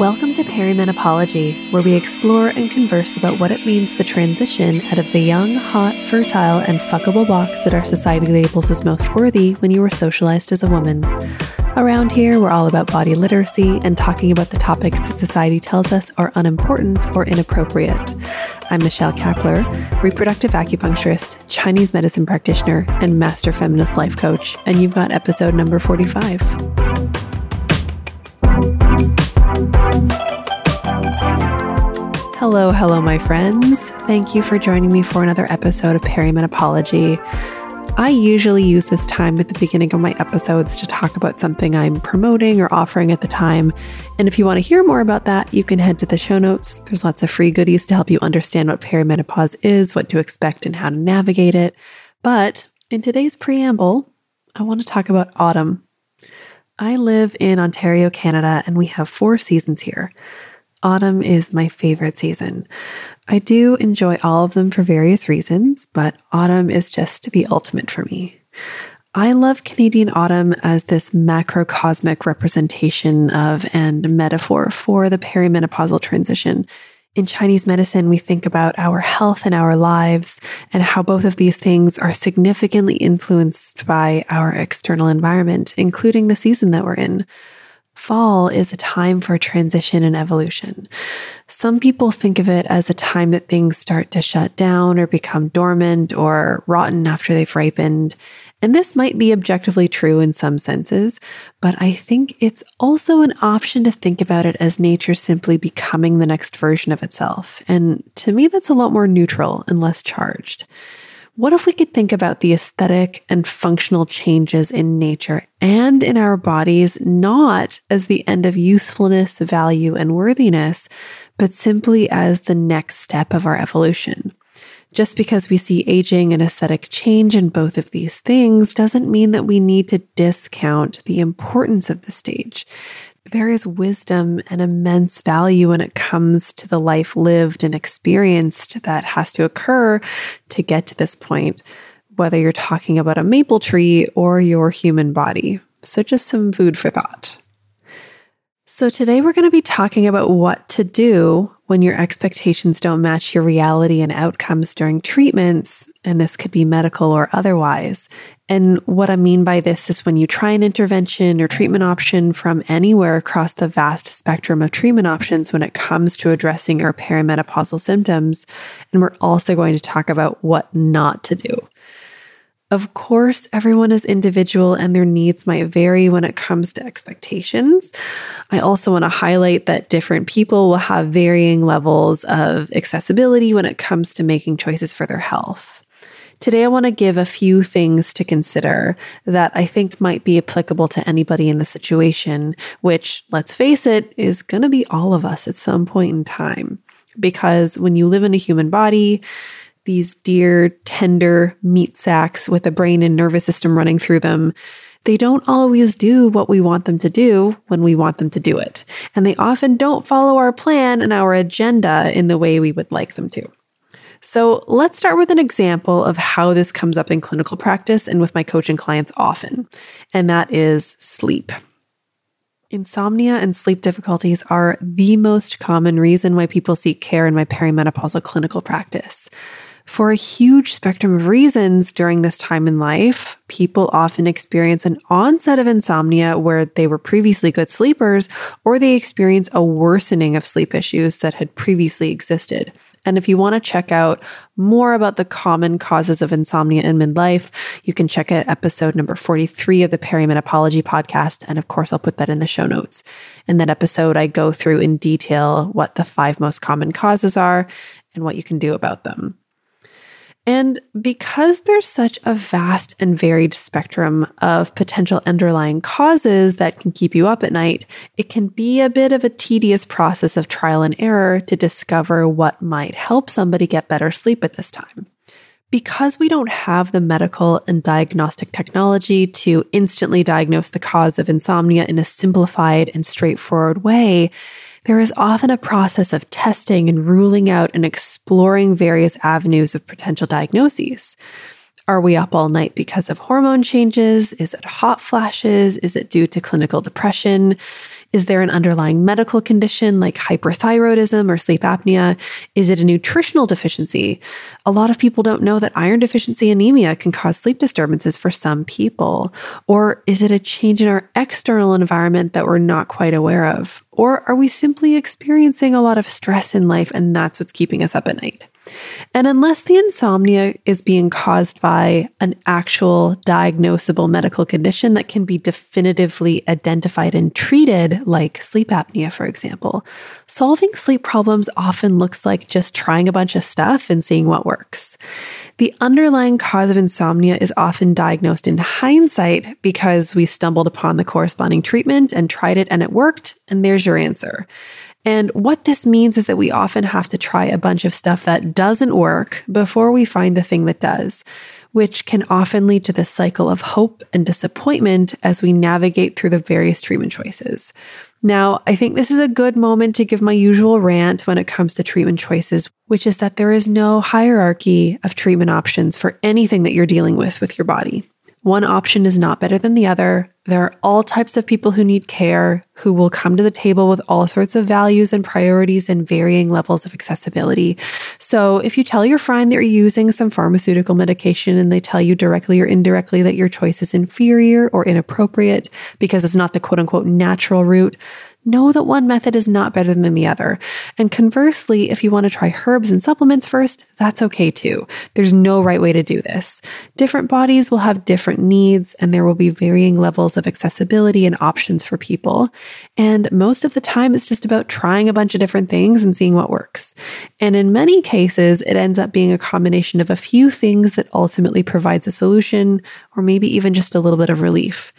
Welcome to Perimenopology, where we explore and converse about what it means to transition out of the young, hot, fertile, and fuckable box that our society labels as most worthy when you were socialized as a woman. Around here, we're all about body literacy and talking about the topics that society tells us are unimportant or inappropriate. I'm Michelle Kapler, reproductive acupuncturist, Chinese medicine practitioner, and master feminist life coach, and you've got episode number 45. Hello, hello, my friends. Thank you for joining me for another episode of Perimenopology. I usually use this time at the beginning of my episodes to talk about something I'm promoting or offering at the time. And if you want to hear more about that, you can head to the show notes. There's lots of free goodies to help you understand what perimenopause is, what to expect, and how to navigate it. But in today's preamble, I want to talk about autumn. I live in Ontario, Canada, and we have four seasons here. Autumn is my favorite season. I do enjoy all of them for various reasons, but autumn is just the ultimate for me. I love Canadian autumn as this macrocosmic representation of and metaphor for the perimenopausal transition. In Chinese medicine, we think about our health and our lives and how both of these things are significantly influenced by our external environment, including the season that we're in. Fall is a time for transition and evolution. Some people think of it as a time that things start to shut down or become dormant or rotten after they've ripened. And this might be objectively true in some senses, but I think it's also an option to think about it as nature simply becoming the next version of itself. And to me, that's a lot more neutral and less charged. What if we could think about the aesthetic and functional changes in nature and in our bodies not as the end of usefulness, value, and worthiness, but simply as the next step of our evolution? Just because we see aging and aesthetic change in both of these things doesn't mean that we need to discount the importance of the stage there is wisdom and immense value when it comes to the life lived and experienced that has to occur to get to this point, whether you're talking about a maple tree or your human body. So, just some food for thought. So, today we're going to be talking about what to do when your expectations don't match your reality and outcomes during treatments, and this could be medical or otherwise, and what I mean by this is when you try an intervention or treatment option from anywhere across the vast spectrum of treatment options when it comes to addressing your perimenopausal symptoms. And we're also going to talk about what not to do. Of course, everyone is individual and their needs might vary when it comes to expectations. I also want to highlight that different people will have varying levels of accessibility when it comes to making choices for their health. Today, I want to give a few things to consider that I think might be applicable to anybody in the situation, which, let's face it, is going to be all of us at some point in time. Because when you live in a human body, these dear, tender meat sacks with a brain and nervous system running through them, they don't always do what we want them to do when we want them to do it. And they often don't follow our plan and our agenda in the way we would like them to. So let's start with an example of how this comes up in clinical practice and with my coaching clients often, and that is sleep. Insomnia and sleep difficulties are the most common reason why people seek care in my perimenopausal clinical practice. For a huge spectrum of reasons during this time in life, people often experience an onset of insomnia where they were previously good sleepers, or they experience a worsening of sleep issues that had previously existed. And if you want to check out more about the common causes of insomnia in midlife, you can check out episode number 43 of the Perimenopology podcast. And of course, I'll put that in the show notes. In that episode, I go through in detail what the five most common causes are and what you can do about them. And because there's such a vast and varied spectrum of potential underlying causes that can keep you up at night, it can be a bit of a tedious process of trial and error to discover what might help somebody get better sleep at this time. Because we don't have the medical and diagnostic technology to instantly diagnose the cause of insomnia in a simplified and straightforward way, there is often a process of testing and ruling out and exploring various avenues of potential diagnoses. Are we up all night because of hormone changes? Is it hot flashes? Is it due to clinical depression? Is there an underlying medical condition like hyperthyroidism or sleep apnea? Is it a nutritional deficiency? A lot of people don't know that iron deficiency anemia can cause sleep disturbances for some people. Or is it a change in our external environment that we're not quite aware of? Or are we simply experiencing a lot of stress in life and that's what's keeping us up at night? And unless the insomnia is being caused by an actual diagnosable medical condition that can be definitively identified and treated, like sleep apnea, for example, solving sleep problems often looks like just trying a bunch of stuff and seeing what works. The underlying cause of insomnia is often diagnosed in hindsight because we stumbled upon the corresponding treatment and tried it and it worked, and there's your answer. And what this means is that we often have to try a bunch of stuff that doesn't work before we find the thing that does, which can often lead to this cycle of hope and disappointment as we navigate through the various treatment choices. Now, I think this is a good moment to give my usual rant when it comes to treatment choices, which is that there is no hierarchy of treatment options for anything that you're dealing with with your body. One option is not better than the other. There are all types of people who need care, who will come to the table with all sorts of values and priorities and varying levels of accessibility. So, if you tell your friend that you're using some pharmaceutical medication and they tell you directly or indirectly that your choice is inferior or inappropriate because it's not the quote unquote natural route, know that one method is not better than the other. And conversely, if you want to try herbs and supplements first, that's okay too. There's no right way to do this. Different bodies will have different needs, and there will be varying levels of accessibility and options for people. And most of the time, it's just about trying a bunch of different things and seeing what works. And in many cases, it ends up being a combination of a few things that ultimately provides a solution, or maybe even just a little bit of relief.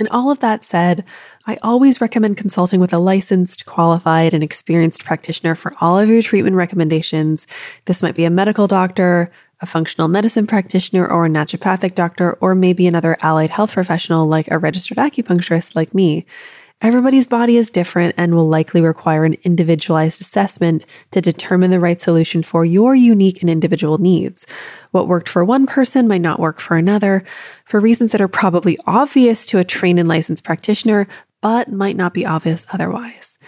And all of that said, I always recommend consulting with a licensed, qualified, and experienced practitioner for all of your treatment recommendations. This might be a medical doctor, a functional medicine practitioner, or a naturopathic doctor, or maybe another allied health professional like a registered acupuncturist like me. Everybody's body is different and will likely require an individualized assessment to determine the right solution for your unique and individual needs. What worked for one person might not work for another for reasons that are probably obvious to a trained and licensed practitioner, but might not be obvious otherwise.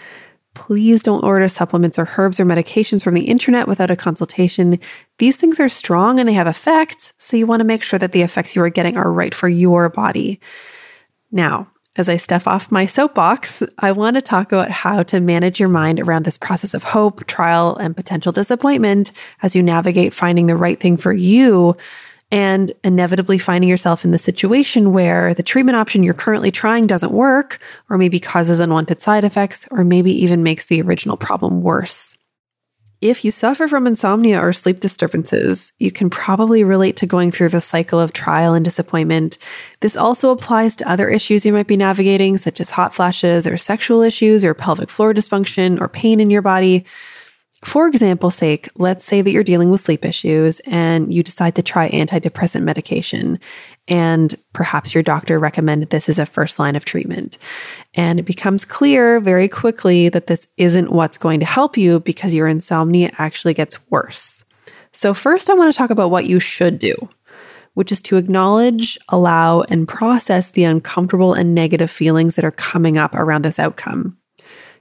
Please don't order supplements or herbs or medications from the internet without a consultation. These things are strong and they have effects, so you want to make sure that the effects you are getting are right for your body. Now, as I step off my soapbox, I want to talk about how to manage your mind around this process of hope, trial, and potential disappointment as you navigate finding the right thing for you and inevitably finding yourself in the situation where the treatment option you're currently trying doesn't work, or maybe causes unwanted side effects, or maybe even makes the original problem worse. If you suffer from insomnia or sleep disturbances, you can probably relate to going through the cycle of trial and disappointment. This also applies to other issues you might be navigating, such as hot flashes or sexual issues or pelvic floor dysfunction or pain in your body. For example's sake, let's say that you're dealing with sleep issues and you decide to try antidepressant medication, and perhaps your doctor recommended this as a first line of treatment. And it becomes clear very quickly that this isn't what's going to help you because your insomnia actually gets worse. So, first, I want to talk about what you should do, which is to acknowledge, allow, and process the uncomfortable and negative feelings that are coming up around this outcome.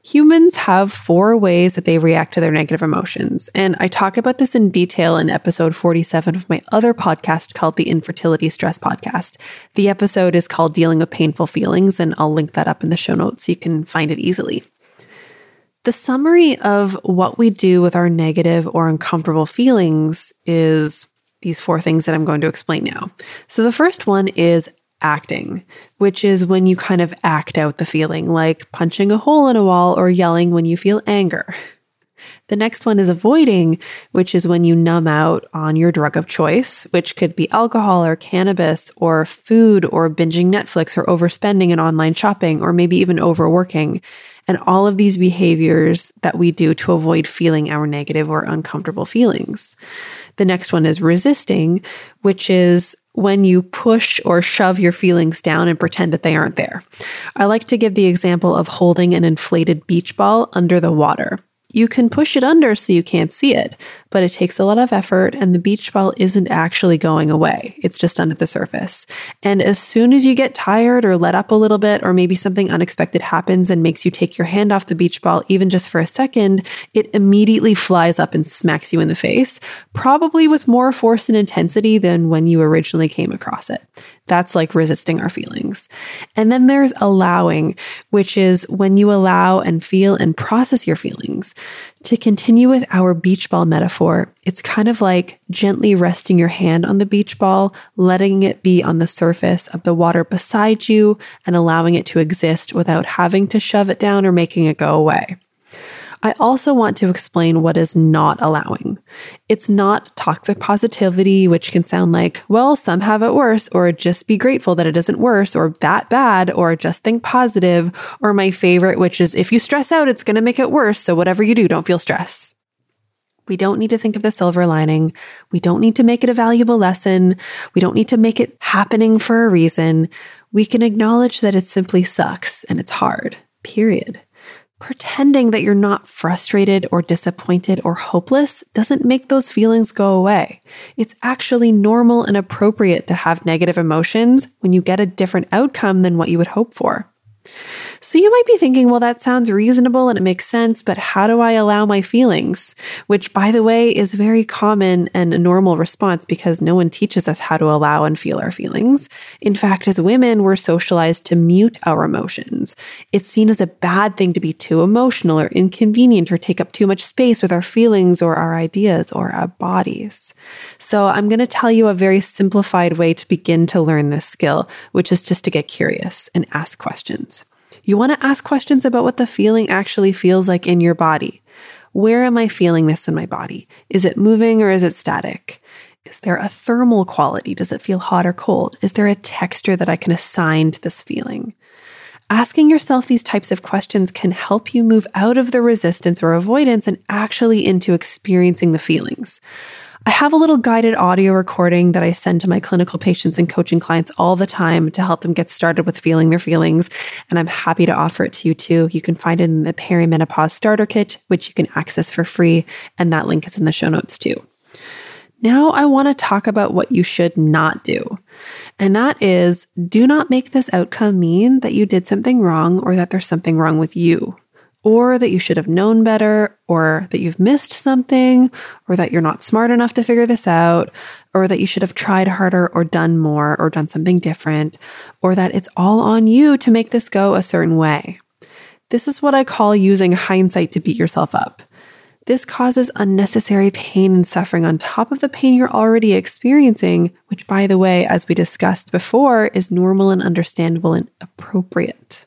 Humans have four ways that they react to their negative emotions. And I talk about this in detail in episode 47 of my other podcast called the Infertility Stress Podcast. The episode is called Dealing with Painful Feelings, and I'll link that up in the show notes so you can find it easily. The summary of what we do with our negative or uncomfortable feelings is these four things that I'm going to explain now. So the first one is acting, which is when you kind of act out the feeling, like punching a hole in a wall or yelling when you feel anger. The next one is avoiding, which is when you numb out on your drug of choice, which could be alcohol or cannabis or food or binging Netflix or overspending in online shopping or maybe even overworking. And all of these behaviors that we do to avoid feeling our negative or uncomfortable feelings. The next one is resisting, which is when you push or shove your feelings down and pretend that they aren't there. I like to give the example of holding an inflated beach ball under the water. You can push it under so you can't see it, but it takes a lot of effort and the beach ball isn't actually going away. It's just under the surface. And as soon as you get tired or let up a little bit, or maybe something unexpected happens and makes you take your hand off the beach ball, even just for a second, it immediately flies up and smacks you in the face, probably with more force and intensity than when you originally came across it. That's like resisting our feelings. And then there's allowing, which is when you allow and feel and process your feelings. To continue with our beach ball metaphor, it's kind of like gently resting your hand on the beach ball, letting it be on the surface of the water beside you, and allowing it to exist without having to shove it down or making it go away. I also want to explain what is not allowing. It's not toxic positivity, which can sound like, well, some have it worse, or just be grateful that it isn't worse, or that bad, or just think positive, or my favorite, which is if you stress out, it's going to make it worse. So whatever you do, don't feel stress. We don't need to think of the silver lining. We don't need to make it a valuable lesson. We don't need to make it happening for a reason. We can acknowledge that it simply sucks and it's hard, period. Pretending that you're not frustrated or disappointed or hopeless doesn't make those feelings go away. It's actually normal and appropriate to have negative emotions when you get a different outcome than what you would hope for. So you might be thinking, well, that sounds reasonable and it makes sense, but how do I allow my feelings? Which, by the way, is very common and a normal response because no one teaches us how to allow and feel our feelings. In fact, as women, we're socialized to mute our emotions. It's seen as a bad thing to be too emotional or inconvenient or take up too much space with our feelings or our ideas or our bodies. So I'm going to tell you a very simplified way to begin to learn this skill, which is just to get curious and ask questions. You want to ask questions about what the feeling actually feels like in your body. Where am I feeling this in my body? Is it moving or is it static? Is there a thermal quality? Does it feel hot or cold? Is there a texture that I can assign to this feeling? Asking yourself these types of questions can help you move out of the resistance or avoidance and actually into experiencing the feelings. I have a little guided audio recording that I send to my clinical patients and coaching clients all the time to help them get started with feeling their feelings. And I'm happy to offer it to you too. You can find it in the perimenopause starter kit, which you can access for free. And that link is in the show notes too. Now I want to talk about what you should not do. And that is do not make this outcome mean that you did something wrong or that there's something wrong with you or that you should have known better, or that you've missed something, or that you're not smart enough to figure this out, or that you should have tried harder or done more or done something different, or that it's all on you to make this go a certain way. This is what I call using hindsight to beat yourself up. This causes unnecessary pain and suffering on top of the pain you're already experiencing, which, by the way, as we discussed before, is normal and understandable and appropriate.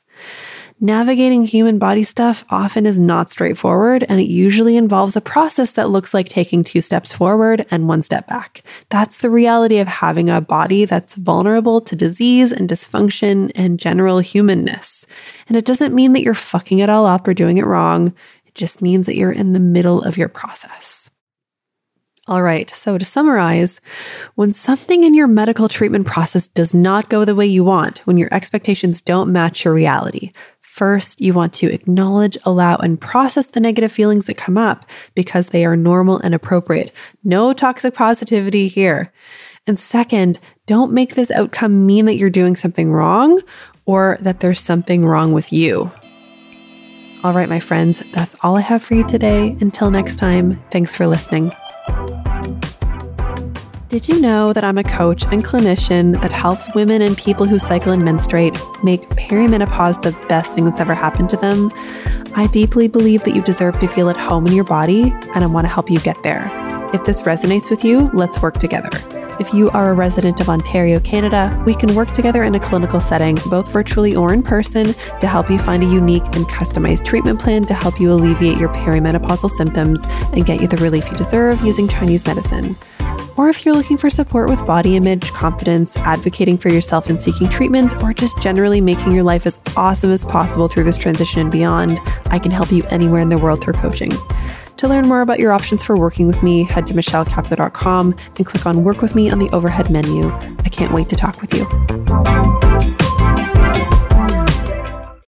Navigating human body stuff often is not straightforward, and it usually involves a process that looks like taking two steps forward and one step back. That's the reality of having a body that's vulnerable to disease and dysfunction and general humanness. And it doesn't mean that you're fucking it all up or doing it wrong, it just means that you're in the middle of your process. All right, so to summarize, when something in your medical treatment process does not go the way you want, when your expectations don't match your reality, First, you want to acknowledge, allow, and process the negative feelings that come up because they are normal and appropriate. No toxic positivity here. And second, don't make this outcome mean that you're doing something wrong or that there's something wrong with you. All right, my friends, that's all I have for you today. Until next time, thanks for listening. Did you know that I'm a coach and clinician that helps women and people who cycle and menstruate make perimenopause the best thing that's ever happened to them? I deeply believe that you deserve to feel at home in your body, and I want to help you get there. If this resonates with you, let's work together. If you are a resident of Ontario, Canada, we can work together in a clinical setting, both virtually or in person, to help you find a unique and customized treatment plan to help you alleviate your perimenopausal symptoms and get you the relief you deserve using Chinese medicine or if you're looking for support with body image, confidence, advocating for yourself and seeking treatment, or just generally making your life as awesome as possible through this transition and beyond, I can help you anywhere in the world through coaching. To learn more about your options for working with me, head to michellekapler.com and click on Work with Me on the overhead menu. I can't wait to talk with you.